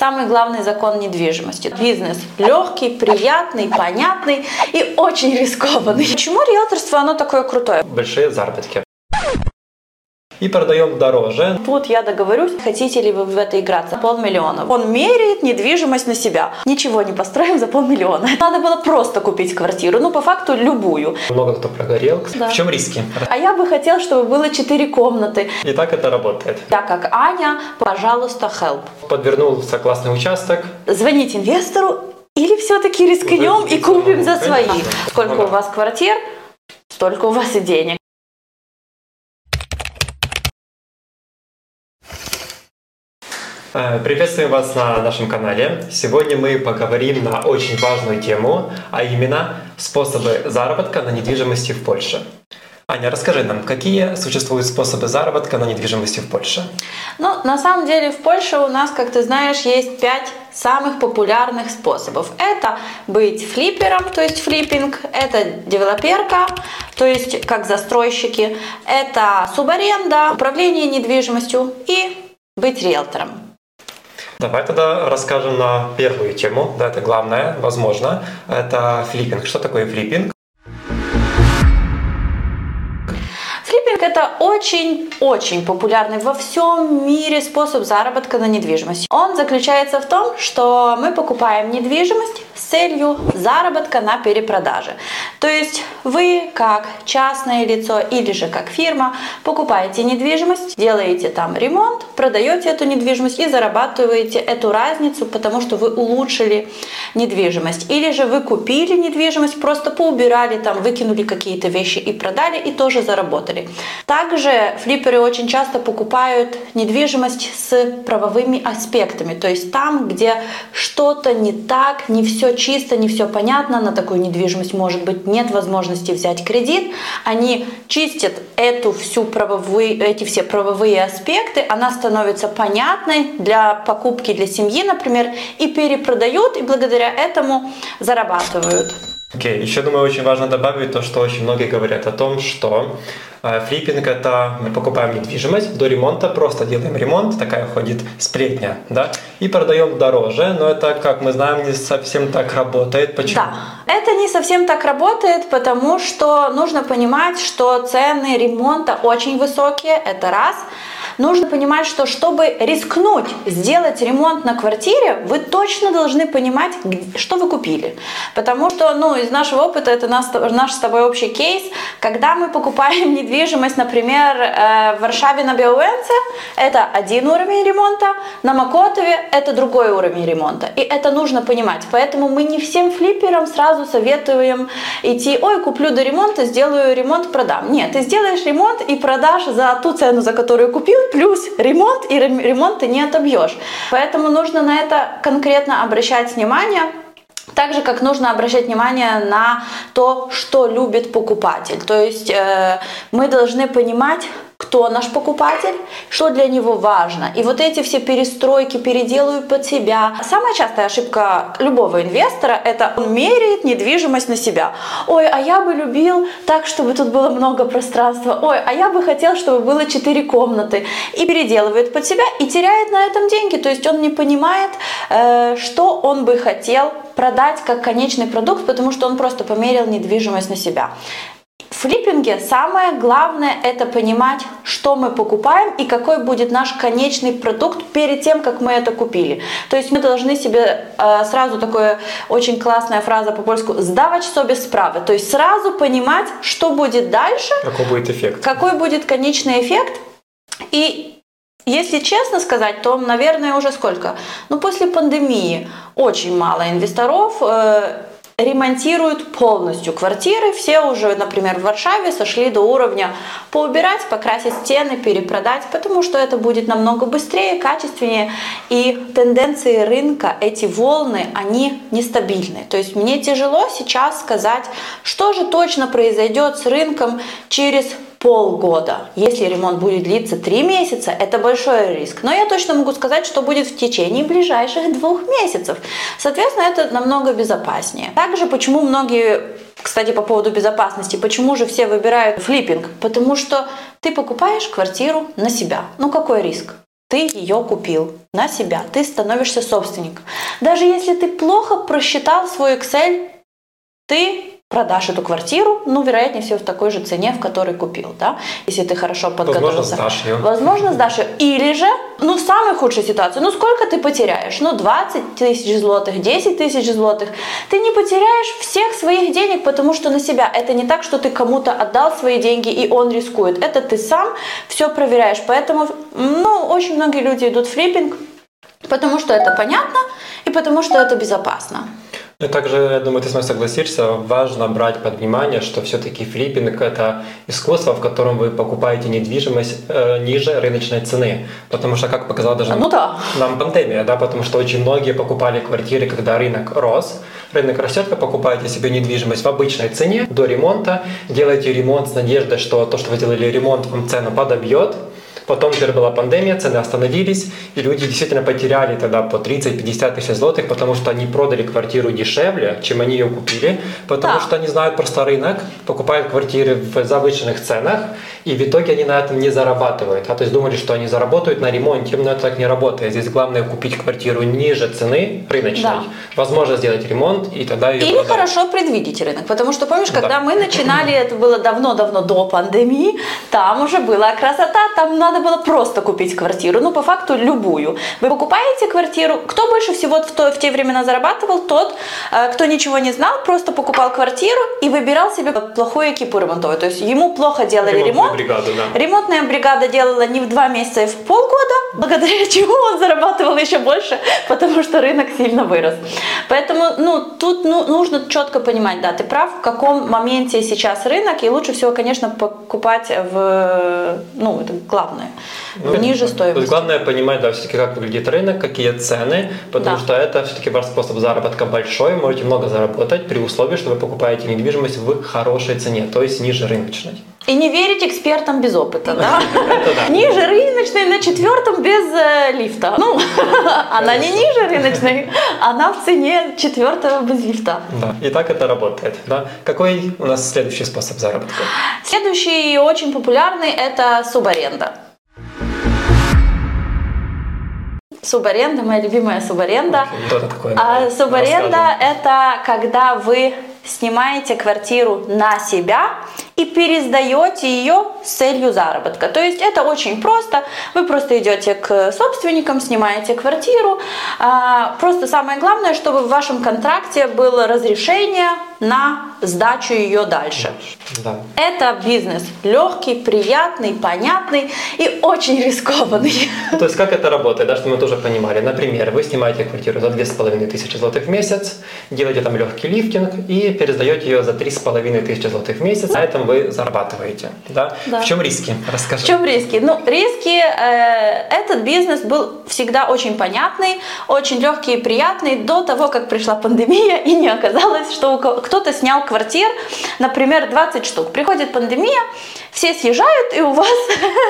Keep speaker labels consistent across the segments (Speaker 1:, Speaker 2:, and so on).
Speaker 1: самый главный закон недвижимости. Бизнес легкий, приятный, понятный и очень рискованный. Почему риэлторство, оно такое крутое?
Speaker 2: Большие заработки и продаем дороже.
Speaker 1: Вот я договорюсь, хотите ли вы в это играться. Полмиллиона. Он меряет недвижимость на себя. Ничего не построим за полмиллиона. Надо было просто купить квартиру, ну по факту любую.
Speaker 2: Много кто прогорел. Да. В чем риски?
Speaker 1: А я бы хотел, чтобы было четыре комнаты.
Speaker 2: И так это работает.
Speaker 1: Я как Аня, пожалуйста, help.
Speaker 2: Подвернулся классный участок.
Speaker 1: Звонить инвестору или все-таки рискнем и купим за свои. Сколько у вас квартир, столько у вас и денег.
Speaker 2: Приветствуем вас на нашем канале. Сегодня мы поговорим на очень важную тему, а именно способы заработка на недвижимости в Польше. Аня, расскажи нам, какие существуют способы заработка на недвижимости в Польше?
Speaker 1: Ну, на самом деле в Польше у нас, как ты знаешь, есть пять самых популярных способов. Это быть флиппером, то есть флиппинг, это девелоперка, то есть как застройщики, это субаренда, управление недвижимостью и быть риэлтором.
Speaker 2: Давай тогда расскажем на первую тему, да, это главное, возможно, это флиппинг. Что такое флиппинг?
Speaker 1: Это очень-очень популярный во всем мире способ заработка на недвижимости. Он заключается в том, что мы покупаем недвижимость с целью заработка на перепродаже. То есть вы как частное лицо или же как фирма покупаете недвижимость, делаете там ремонт, продаете эту недвижимость и зарабатываете эту разницу, потому что вы улучшили недвижимость. Или же вы купили недвижимость, просто поубирали там, выкинули какие-то вещи и продали, и тоже заработали. Также флипперы очень часто покупают недвижимость с правовыми аспектами, то есть там, где что-то не так, не все чисто, не все понятно, на такую недвижимость может быть нет возможности взять кредит, они чистят эту всю правовые, эти все правовые аспекты, она становится понятной для покупки для семьи, например, и перепродают, и благодаря этому зарабатывают.
Speaker 2: Окей, okay. еще думаю, очень важно добавить то, что очень многие говорят о том, что э, флиппинг это мы покупаем недвижимость до ремонта, просто делаем ремонт, такая ходит сплетня, да, и продаем дороже, но это, как мы знаем, не совсем так работает. Почему?
Speaker 1: Да, это не совсем так работает, потому что нужно понимать, что цены ремонта очень высокие, это раз нужно понимать, что чтобы рискнуть сделать ремонт на квартире, вы точно должны понимать, что вы купили. Потому что, ну, из нашего опыта, это наш, наш с тобой общий кейс, когда мы покупаем недвижимость, например, э, в Варшаве на Биоуэнце, это один уровень ремонта, на Макотове это другой уровень ремонта. И это нужно понимать. Поэтому мы не всем флипперам сразу советуем идти, ой, куплю до ремонта, сделаю ремонт, продам. Нет, ты сделаешь ремонт и продашь за ту цену, за которую купил, плюс ремонт, и ремонт ты не отобьешь. Поэтому нужно на это конкретно обращать внимание. Так же, как нужно обращать внимание на то, что любит покупатель. То есть э, мы должны понимать, кто наш покупатель, что для него важно. И вот эти все перестройки переделаю под себя. Самая частая ошибка любого инвестора – это он меряет недвижимость на себя. Ой, а я бы любил так, чтобы тут было много пространства. Ой, а я бы хотел, чтобы было четыре комнаты. И переделывает под себя и теряет на этом деньги. То есть он не понимает, э, что он бы хотел продать как конечный продукт, потому что он просто померил недвижимость на себя. В флиппинге самое главное это понимать, что мы покупаем и какой будет наш конечный продукт перед тем, как мы это купили. То есть мы должны себе э, сразу такое очень классная фраза по-польску «сдавать себе справы». То есть сразу понимать, что будет дальше.
Speaker 2: Какой будет эффект.
Speaker 1: Какой будет конечный эффект. И если честно сказать, то, наверное, уже сколько? Ну, после пандемии очень мало инвесторов э, ремонтируют полностью квартиры. Все уже, например, в Варшаве сошли до уровня поубирать, покрасить стены, перепродать, потому что это будет намного быстрее, качественнее. И тенденции рынка, эти волны, они нестабильны. То есть мне тяжело сейчас сказать, что же точно произойдет с рынком через полгода. Если ремонт будет длиться три месяца, это большой риск. Но я точно могу сказать, что будет в течение ближайших двух месяцев. Соответственно, это намного безопаснее. Также почему многие кстати, по поводу безопасности, почему же все выбирают флиппинг? Потому что ты покупаешь квартиру на себя. Ну какой риск? ты ее купил на себя, ты становишься собственником. Даже если ты плохо просчитал свой Excel, ты продашь эту квартиру, ну, вероятнее всего, в такой же цене, в которой купил, да, если ты хорошо подготовился.
Speaker 2: Возможно, сдашь ее.
Speaker 1: Возможно, сдашь ее. Или же, ну, в самой худшей ситуации, ну, сколько ты потеряешь? Ну, 20 тысяч злотых, 10 тысяч злотых. Ты не потеряешь всех своих денег, потому что на себя. Это не так, что ты кому-то отдал свои деньги, и он рискует. Это ты сам все проверяешь. Поэтому, ну, очень многие люди идут в флиппинг, потому что это понятно, и потому что это безопасно.
Speaker 2: Ну также, я думаю, ты с мной согласишься, важно брать под внимание, что все-таки флиппинг – это искусство, в котором вы покупаете недвижимость э, ниже рыночной цены. Потому что, как показала даже
Speaker 1: ну да.
Speaker 2: нам пандемия, да, потому что очень многие покупали квартиры, когда рынок рос. Рынок растет, вы покупаете себе недвижимость в обычной цене до ремонта, делаете ремонт с надеждой, что то, что вы делали ремонт, вам цену подобьет, Потом теперь была пандемия, цены остановились, и люди действительно потеряли тогда по 30-50 тысяч злотых, потому что они продали квартиру дешевле, чем они ее купили, потому да. что они знают просто рынок, покупают квартиры в завышенных ценах, и в итоге они на этом не зарабатывают. А то есть думали, что они заработают на ремонте, но это так не работает. Здесь главное купить квартиру ниже цены рыночной, да. возможно сделать ремонт, и тогда ее
Speaker 1: Или
Speaker 2: продать.
Speaker 1: хорошо предвидеть рынок, потому что помнишь, когда да. мы начинали, это было давно-давно до пандемии, там уже была красота, там надо было просто купить квартиру, ну, по факту, любую. Вы покупаете квартиру, кто больше всего в, то, в те времена зарабатывал? Тот, э, кто ничего не знал, просто покупал квартиру и выбирал себе плохую экипу ремонтовую. То есть ему плохо делали Ремонтная ремонт.
Speaker 2: Бригада, да.
Speaker 1: Ремонтная бригада делала не в два месяца, а в полгода, благодаря чему он зарабатывал еще больше, потому что рынок сильно вырос. Поэтому, ну, тут ну, нужно четко понимать, да, ты прав, в каком моменте сейчас рынок, и лучше всего, конечно, покупать в, ну, это главное, ну, ниже стоимости. То
Speaker 2: есть главное понимать, да, все-таки как выглядит рынок, какие цены, потому да. что это все-таки ваш способ заработка большой, можете много заработать при условии, что вы покупаете недвижимость в хорошей цене, то есть ниже рыночной.
Speaker 1: И не верить экспертам без опыта, да? Ниже рыночной на четвертом без э, лифта. Ну, она не ниже рыночной, она в цене четвертого без лифта.
Speaker 2: Да, и так это работает. Да? Какой у нас следующий способ заработка?
Speaker 1: Следующий очень популярный – это субаренда. Субаренда, моя любимая субаренда.
Speaker 2: Что это такое?
Speaker 1: А, субаренда – это когда вы снимаете квартиру на себя и пересдаете ее с целью заработка. То есть это очень просто. Вы просто идете к собственникам, снимаете квартиру. А, просто самое главное, чтобы в вашем контракте было разрешение на сдачу ее дальше.
Speaker 2: Да.
Speaker 1: Это бизнес легкий, приятный, понятный и очень рискованный.
Speaker 2: То есть как это работает, да, чтобы мы тоже понимали. Например, вы снимаете квартиру за 2500 злотых в месяц, делаете там легкий лифтинг и пересдаете ее за 3500 злотых в месяц. На этом вы зарабатываете. Да?
Speaker 1: Да.
Speaker 2: В чем риски? Расскажи.
Speaker 1: В чем риски? Ну, риски, э, этот бизнес был всегда очень понятный, очень легкий и приятный до того, как пришла пандемия и не оказалось, что кто-то снял квартир, например, 20 штук. Приходит пандемия, все съезжают, и у вас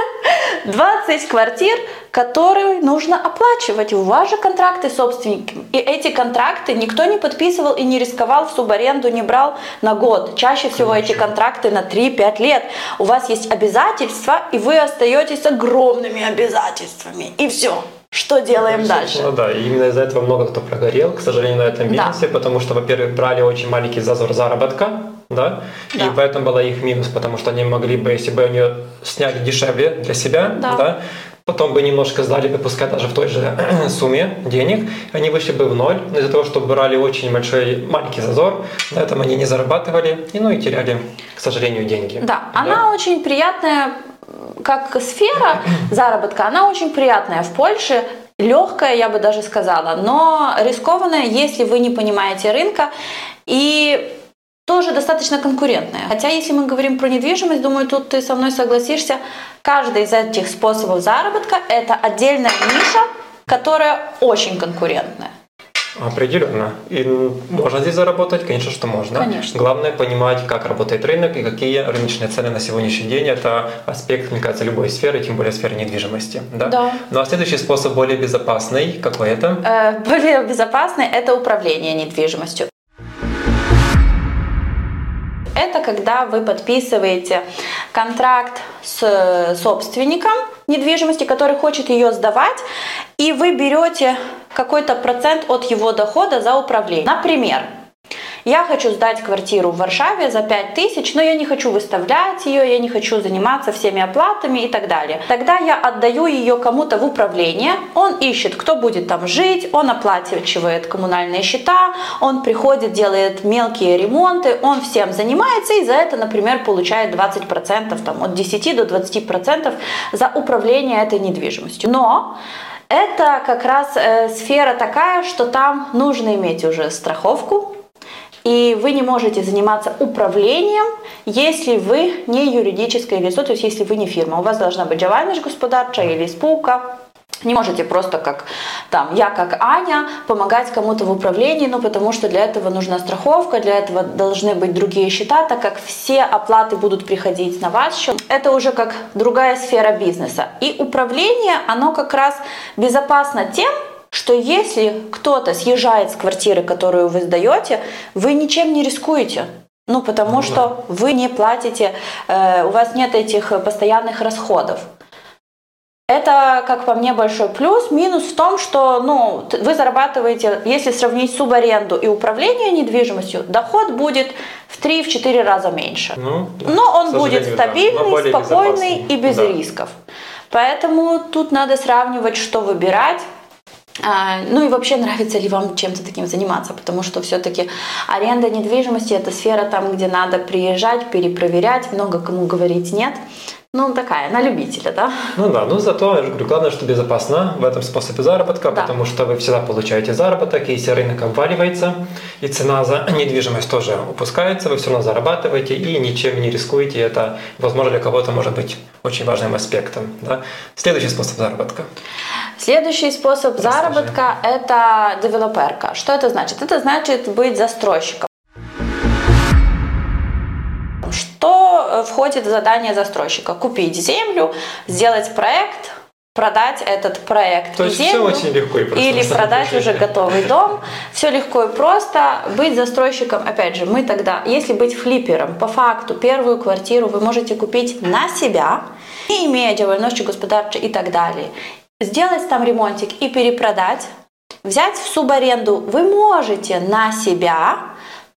Speaker 1: 20 квартир, которые нужно оплачивать. У вас же контракты собственники. И эти контракты никто не подписывал и не рисковал в субаренду, не брал на год. Чаще всего эти контракты на 3-5 лет. У вас есть обязательства, и вы остаетесь с огромными обязательствами. И все. Что делаем дальше?
Speaker 2: Ну да, и именно из-за этого много кто прогорел, к сожалению, на этом бизнесе, да. потому что, во-первых, брали очень маленький зазор заработка, да? да, и поэтому был их минус, потому что они могли бы, если бы они сняли дешевле для себя, да, да потом бы немножко сдали бы, пускай даже в той же сумме денег, они вышли бы в ноль, но из-за того, что брали очень большой, маленький зазор, на этом они не зарабатывали, и, ну и теряли, к сожалению, деньги.
Speaker 1: Да, да? она очень приятная, как сфера заработка, она очень приятная в Польше, легкая, я бы даже сказала, но рискованная, если вы не понимаете рынка. И тоже достаточно конкурентная. Хотя, если мы говорим про недвижимость, думаю, тут ты со мной согласишься, каждый из этих способов заработка – это отдельная ниша, которая очень конкурентная.
Speaker 2: Определенно. И можно здесь заработать, конечно, что можно.
Speaker 1: Конечно.
Speaker 2: Главное понимать, как работает рынок и какие рыночные цены на сегодняшний день. Это аспект, мне кажется, любой сферы, тем более сферы недвижимости. Да?
Speaker 1: да.
Speaker 2: Ну а следующий способ более безопасный, какой это?
Speaker 1: Э, более безопасный – это управление недвижимостью. Это когда вы подписываете контракт с собственником недвижимости, который хочет ее сдавать, и вы берете какой-то процент от его дохода за управление. Например, я хочу сдать квартиру в Варшаве за 5 тысяч, но я не хочу выставлять ее, я не хочу заниматься всеми оплатами и так далее. Тогда я отдаю ее кому-то в управление, он ищет, кто будет там жить, он оплачивает коммунальные счета, он приходит, делает мелкие ремонты, он всем занимается и за это, например, получает 20%, там, от 10 до 20% за управление этой недвижимостью. Но это как раз э, сфера такая, что там нужно иметь уже страховку, и вы не можете заниматься управлением, если вы не юридическое лицо, то есть если вы не фирма. У вас должна быть działalność gospodarcza или спука. Не можете просто как там я как Аня помогать кому-то в управлении, ну потому что для этого нужна страховка, для этого должны быть другие счета, так как все оплаты будут приходить на ваш счет. Это уже как другая сфера бизнеса. И управление, оно как раз безопасно тем, что если кто-то съезжает с квартиры, которую вы сдаете, вы ничем не рискуете. Ну, потому ну, что вы не платите, э, у вас нет этих постоянных расходов. Это, как по мне, большой плюс. Минус в том, что ну, вы зарабатываете, если сравнить субаренду и управление недвижимостью, доход будет в 3-4 раза меньше. Ну, да. Но он будет стабильный, да, спокойный и без да. рисков. Поэтому тут надо сравнивать, что выбирать. А, ну и вообще нравится ли вам чем-то таким заниматься, потому что все-таки аренда недвижимости это сфера там, где надо приезжать, перепроверять, много кому говорить нет. Ну, такая, на любителя, да?
Speaker 2: Ну да, ну зато, я говорю, главное, что безопасно в этом способе заработка, да. потому что вы всегда получаете заработок, и если рынок обваливается, и цена за недвижимость тоже упускается, вы все равно зарабатываете и ничем не рискуете. Это, возможно, для кого-то может быть очень важным аспектом. Да? Следующий способ заработка.
Speaker 1: Следующий способ Расскажи. заработка – это девелоперка. Что это значит? Это значит быть застройщиком. Что входит в задание застройщика? Купить землю, сделать проект, продать этот проект
Speaker 2: То есть землю, все очень легко и просто.
Speaker 1: Или продать уже готовый дом. Все легко и просто. Быть застройщиком, опять же, мы тогда, если быть флипером, по факту первую квартиру вы можете купить на себя, не имея działalności gospodarczej и так далее сделать там ремонтик и перепродать, взять в субаренду вы можете на себя,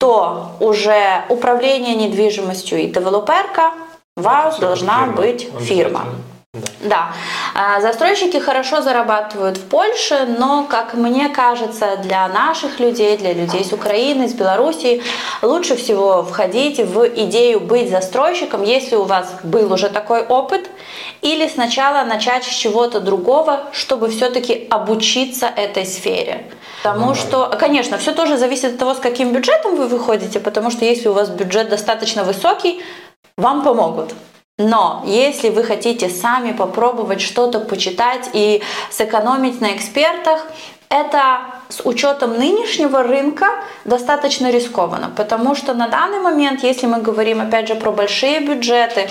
Speaker 1: то уже управление недвижимостью и девелоперка вас должна фирма. быть фирма. Да. да. А, застройщики хорошо зарабатывают в Польше, но, как мне кажется, для наших людей, для людей с Украины, с Белоруссии, лучше всего входить в идею быть застройщиком, если у вас был уже такой опыт, или сначала начать с чего-то другого, чтобы все-таки обучиться этой сфере. Потому ну, что, конечно, все тоже зависит от того, с каким бюджетом вы выходите, потому что если у вас бюджет достаточно высокий, вам помогут. Но если вы хотите сами попробовать что-то почитать и сэкономить на экспертах, это с учетом нынешнего рынка достаточно рискованно, потому что на данный момент, если мы говорим опять же про большие бюджеты,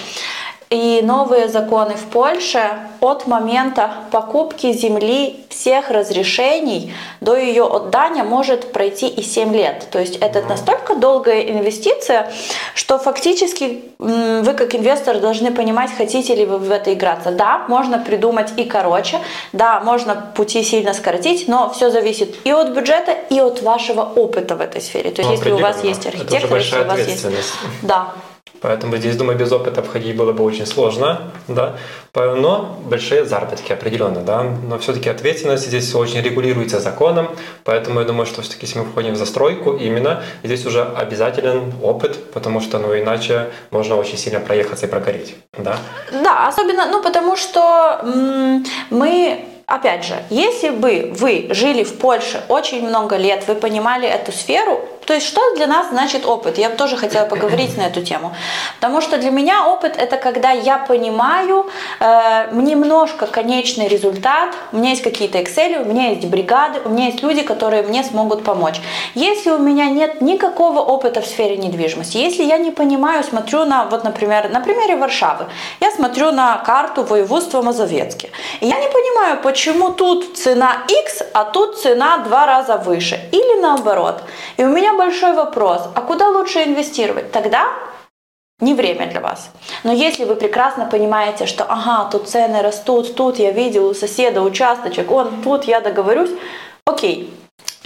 Speaker 1: и новые законы в Польше от момента покупки земли всех разрешений до ее отдания может пройти и 7 лет. То есть это настолько долгая инвестиция, что фактически вы как инвестор должны понимать, хотите ли вы в это играться. Да, можно придумать и короче, да, можно пути сильно скоротить, но все зависит и от бюджета, и от вашего опыта в этой сфере. То есть
Speaker 2: ну,
Speaker 1: если у вас есть архитектор, если у вас есть... Да,
Speaker 2: Поэтому здесь, думаю, без опыта входить было бы очень сложно, да, но большие заработки определенно, да, но все-таки ответственность здесь очень регулируется законом, поэтому я думаю, что все-таки если мы входим в застройку, именно здесь уже обязателен опыт, потому что, ну, иначе можно очень сильно проехаться и прогореть, да.
Speaker 1: Да, особенно, ну, потому что мы опять же, если бы вы жили в Польше очень много лет, вы понимали эту сферу, то есть что для нас значит опыт? Я бы тоже хотела поговорить на эту тему. Потому что для меня опыт это когда я понимаю э, немножко конечный результат, у меня есть какие-то Excel, у меня есть бригады, у меня есть люди, которые мне смогут помочь. Если у меня нет никакого опыта в сфере недвижимости, если я не понимаю, смотрю на, вот, например, на примере Варшавы, я смотрю на карту воеводства Мазовецке, и я не понимаю, почему тут цена X, а тут цена два раза выше, или наоборот. И у меня большой вопрос, а куда лучше инвестировать? Тогда не время для вас. Но если вы прекрасно понимаете, что ага, тут цены растут, тут я видел у соседа участочек, он тут я договорюсь, окей,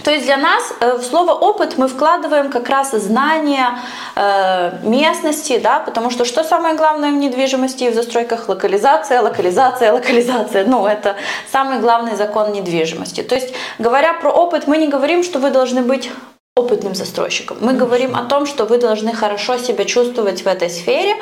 Speaker 1: то есть для нас э, в слово опыт мы вкладываем как раз знание э, местности, да, потому что что самое главное в недвижимости и в застройках? Локализация, локализация, локализация. Ну, это самый главный закон недвижимости. То есть, говоря про опыт, мы не говорим, что вы должны быть опытным застройщиком. Мы говорим о том, что вы должны хорошо себя чувствовать в этой сфере,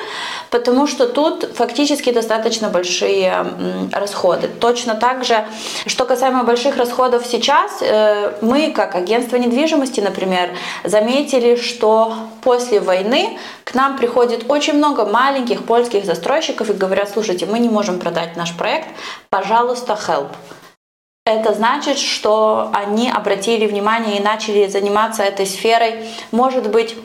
Speaker 1: потому что тут фактически достаточно большие расходы. Точно так же, что касаемо больших расходов сейчас, э, мы как агентство недвижимости, например, заметили, что после войны к нам приходит очень много маленьких польских застройщиков и говорят, слушайте, мы не можем продать наш проект, пожалуйста, help это значит, что они обратили внимание и начали заниматься этой сферой, может быть,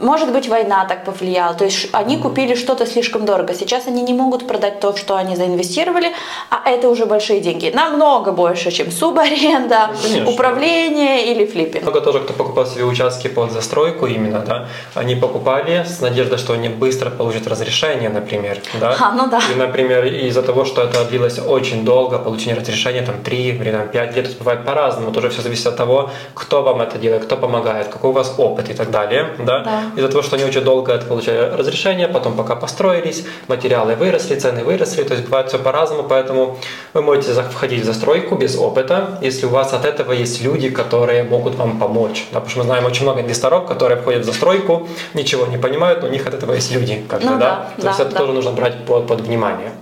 Speaker 1: может быть, война так повлияла. То есть они купили что-то слишком дорого. Сейчас они не могут продать то, что они заинвестировали, а это уже большие деньги. Намного больше, чем субаренда, ну, управление или флиппинг.
Speaker 2: Много тоже, кто покупал себе участки под застройку именно, да, они покупали с надеждой, что они быстро получат разрешение, например. Да?
Speaker 1: А, ну да.
Speaker 2: И, например, из-за того, что это длилось очень долго, получение разрешения, там, 3 или там, 5 лет, бывает по-разному. Тоже все зависит от того, кто вам это делает, кто помогает, какой у вас опыт и так далее. Да?
Speaker 1: Да
Speaker 2: из-за того, что они очень долго это получали разрешение, потом пока построились, материалы выросли, цены выросли, то есть бывает все по-разному, поэтому вы можете входить в застройку без опыта, если у вас от этого есть люди, которые могут вам помочь. Да, потому что мы знаем очень много инвесторов, которые входят в застройку, ничего не понимают, но у них от этого есть люди. Как-то, ну, да? да? То да, есть это да. тоже нужно брать под, под внимание.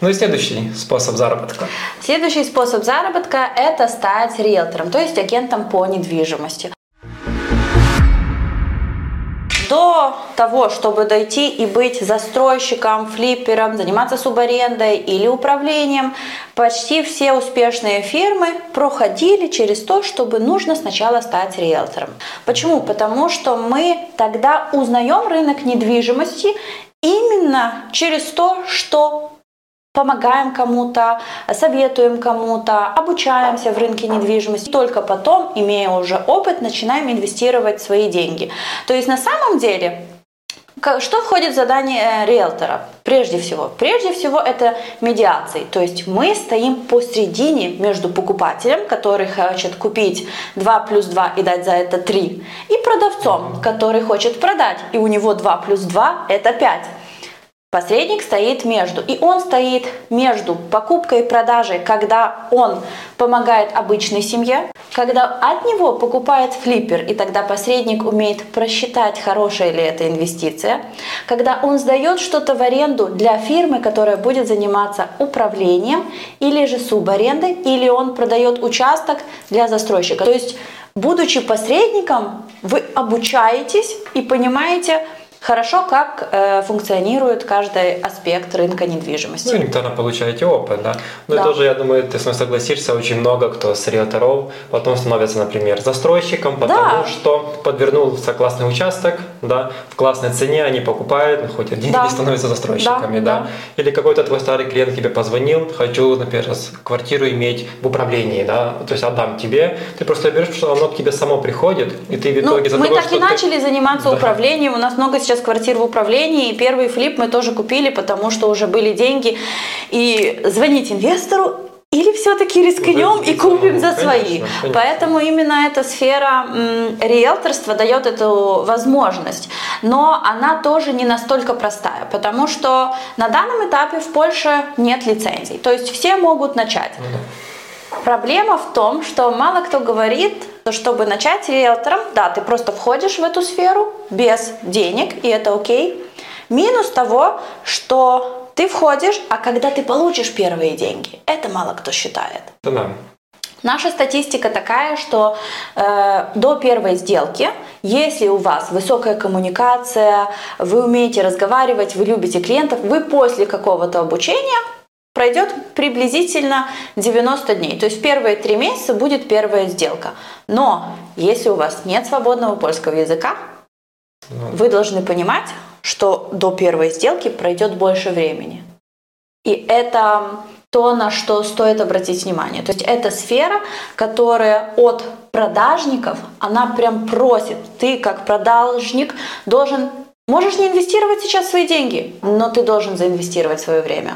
Speaker 2: Ну и следующий способ заработка.
Speaker 1: Следующий способ заработка – это стать риэлтором, то есть агентом по недвижимости до того, чтобы дойти и быть застройщиком, флиппером, заниматься субарендой или управлением, почти все успешные фирмы проходили через то, чтобы нужно сначала стать риэлтором. Почему? Потому что мы тогда узнаем рынок недвижимости именно через то, что помогаем кому-то, советуем кому-то, обучаемся в рынке недвижимости. Только потом, имея уже опыт, начинаем инвестировать свои деньги. То есть на самом деле что входит в задание э, риэлтора? Прежде всего, прежде всего это медиации. То есть мы стоим посередине между покупателем, который хочет купить 2 плюс 2 и дать за это 3, и продавцом, который хочет продать, и у него 2 плюс 2 это 5. Посредник стоит между, и он стоит между покупкой и продажей, когда он помогает обычной семье, когда от него покупает флиппер, и тогда посредник умеет просчитать, хорошая ли это инвестиция, когда он сдает что-то в аренду для фирмы, которая будет заниматься управлением, или же субарендой, или он продает участок для застройщика. То есть, будучи посредником, вы обучаетесь и понимаете, хорошо, как э, функционирует каждый аспект рынка недвижимости.
Speaker 2: Ну, элементарно получаете опыт, да. Ну да. и тоже, я думаю, ты с мной согласишься, очень много кто с риэлторов потом становится, например, застройщиком, потому да. что подвернулся классный участок, да, в классной цене они покупают, находят деньги да. и становятся застройщиками, да, да. да. Или какой-то твой старый клиент тебе позвонил, хочу, например, квартиру иметь в управлении, да, то есть отдам тебе, ты просто берешь, что оно к тебе само приходит, и ты в ну, итоге
Speaker 1: ну, за Мы того, так и начали заниматься да. управлением, у нас много сейчас сейчас квартир в управлении, и первый флип мы тоже купили, потому что уже были деньги. И звонить инвестору или все-таки рискнем и купим за свои. Конечно, конечно. Поэтому именно эта сфера риэлторства дает эту возможность. Но она тоже не настолько простая, потому что на данном этапе в Польше нет лицензий. То есть все могут начать. Ну. Проблема в том, что мало кто говорит, чтобы начать риэлтором, да, ты просто входишь в эту сферу без денег, и это окей. Минус того, что ты входишь, а когда ты получишь первые деньги, это мало кто считает.
Speaker 2: Да.
Speaker 1: Наша статистика такая, что э, до первой сделки, если у вас высокая коммуникация, вы умеете разговаривать, вы любите клиентов, вы после какого-то обучения пройдет приблизительно 90 дней. То есть первые три месяца будет первая сделка. Но если у вас нет свободного польского языка, ну. вы должны понимать, что до первой сделки пройдет больше времени. И это то, на что стоит обратить внимание. То есть это сфера, которая от продажников, она прям просит, ты как продажник должен Можешь не инвестировать сейчас свои деньги, но ты должен заинвестировать свое время.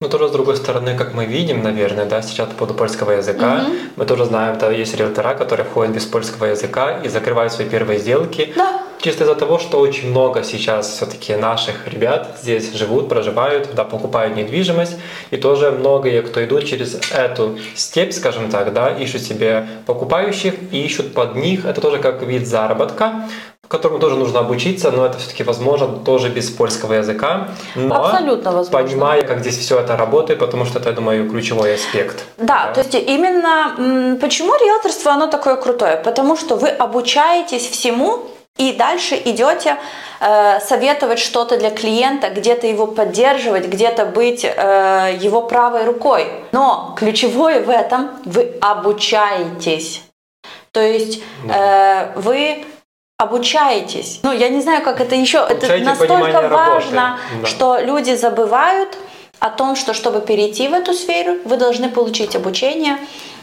Speaker 2: Ну, тоже с другой стороны, как мы видим, наверное, да, сейчас по поводу польского языка, угу. мы тоже знаем, что есть риэлтора, которые входят без польского языка и закрывают свои первые сделки.
Speaker 1: Да.
Speaker 2: Чисто из-за того, что очень много сейчас все-таки наших ребят здесь живут, проживают, да, покупают недвижимость, и тоже многие, кто идут через эту степь, скажем так, да, ищут себе покупающих и ищут под них, это тоже как вид заработка, которому тоже нужно обучиться, но это все-таки возможно тоже без польского языка. Но
Speaker 1: Абсолютно возможно.
Speaker 2: Понимая, как здесь все это работает, потому что это, я думаю, ключевой аспект.
Speaker 1: Да, да, то есть именно почему риэлторство, оно такое крутое? Потому что вы обучаетесь всему, и дальше идете э, советовать что-то для клиента, где-то его поддерживать, где-то быть э, его правой рукой. Но ключевое в этом вы обучаетесь. То есть э, вы обучаетесь. Ну, я не знаю, как это еще.
Speaker 2: Получаете
Speaker 1: это настолько важно,
Speaker 2: да.
Speaker 1: что люди забывают о том, что чтобы перейти в эту сферу, вы должны получить обучение,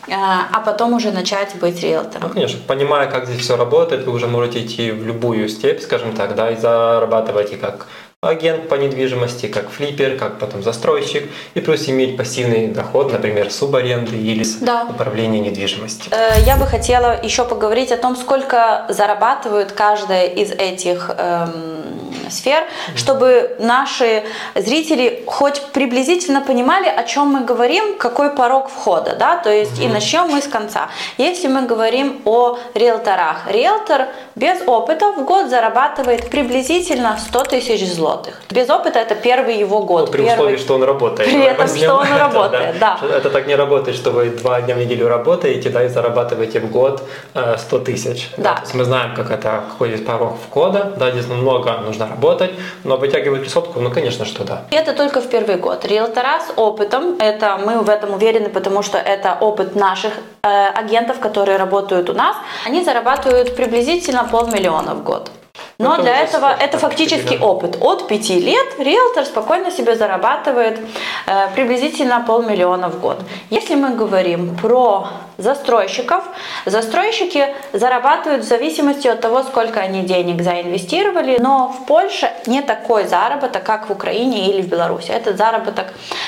Speaker 1: э, а потом уже начать быть риэлтором.
Speaker 2: Ну, конечно, понимая, как здесь все работает, вы уже можете идти в любую степь, скажем так, да, и зарабатывать и как агент по недвижимости, как флиппер, как потом застройщик, и плюс иметь пассивный доход, например, субаренды или
Speaker 1: да.
Speaker 2: управление недвижимостью.
Speaker 1: Э, я бы хотела еще поговорить о том, сколько зарабатывают каждая из этих эм, сфер, чтобы наши зрители хоть приблизительно понимали, о чем мы говорим, какой порог входа, да, то есть и начнем мы с конца. Если мы говорим о риэлторах, риэлтор без опыта в год зарабатывает приблизительно 100 тысяч злотых. Без опыта это первый его год.
Speaker 2: Ну, при
Speaker 1: первый...
Speaker 2: условии, что он работает.
Speaker 1: При этом, что он работает, да.
Speaker 2: да. Это так не работает, что вы два дня в неделю работаете, да, и зарабатываете в год 100 э, тысяч.
Speaker 1: Да.
Speaker 2: То есть мы знаем, как это ходит порог входа, да, здесь много нужно работать, но вытягивать присотку, ну, конечно, что да.
Speaker 1: Это только в первый год. Риэлтора с опытом, это мы в этом уверены, потому что это опыт наших э, агентов, которые работают у нас, они зарабатывают приблизительно полмиллиона в год. Но это для этого это фактически опыт. От 5 лет риэлтор спокойно себе зарабатывает э, приблизительно полмиллиона в год. Если мы говорим про застройщиков, застройщики зарабатывают в зависимости от того, сколько они денег заинвестировали, но в Польше не такой заработок, как в Украине или в Беларуси. Этот заработок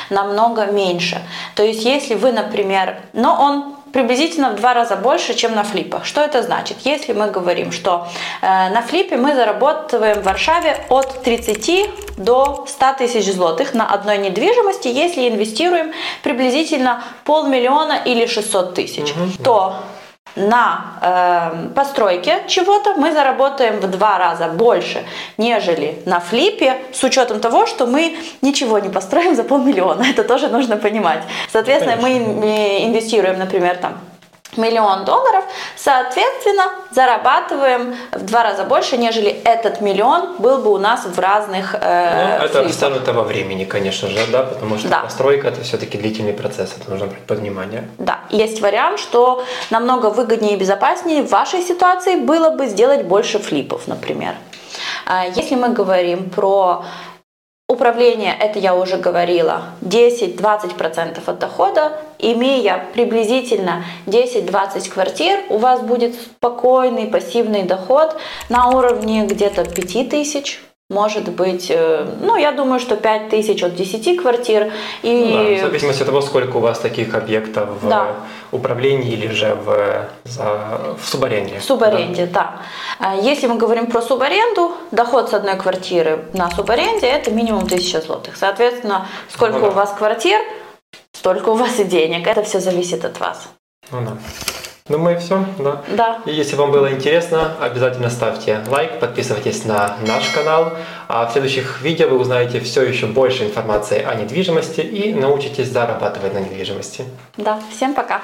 Speaker 1: намного меньше. То есть если вы, например, но он приблизительно в два раза больше, чем на флипах. Что это значит? Если мы говорим, что э, на флипе мы зарабатываем в Варшаве от 30 до 100 тысяч злотых на одной недвижимости, если инвестируем приблизительно полмиллиона или 600 тысяч, угу. то на э, постройке чего-то мы заработаем в два раза больше, нежели на флипе, с учетом того, что мы ничего не построим за полмиллиона. Это тоже нужно понимать. Соответственно, Конечно. мы инвестируем, например, там миллион долларов, соответственно, зарабатываем в два раза больше, нежели этот миллион был бы у нас в разных
Speaker 2: э, ну, Это растянуто во времени, конечно же, да, потому что да. постройка это все-таки длительный процесс, это нужно брать под внимание.
Speaker 1: Да, есть вариант, что намного выгоднее и безопаснее в вашей ситуации было бы сделать больше флипов, например. А если мы говорим про Управление, это я уже говорила, 10-20% от дохода, имея приблизительно 10-20 квартир, у вас будет спокойный пассивный доход на уровне где-то 5000 может быть, э, ну, я думаю, что 5 тысяч от 10 квартир. И...
Speaker 2: Ну да, в зависимости от того, сколько у вас таких объектов да. Управлении или же в, за, в субаренде.
Speaker 1: В субаренде, да. да. Если мы говорим про субаренду, доход с одной квартиры на субаренде – это минимум 1000 злотых. Соответственно, сколько ну, да. у вас квартир, столько у вас и денег. Это все зависит от вас.
Speaker 2: Ну да. Думаю, все, да?
Speaker 1: Да.
Speaker 2: И если вам было интересно, обязательно ставьте лайк, подписывайтесь на наш канал. А в следующих видео вы узнаете все еще больше информации о недвижимости и научитесь зарабатывать на недвижимости.
Speaker 1: Да, всем пока.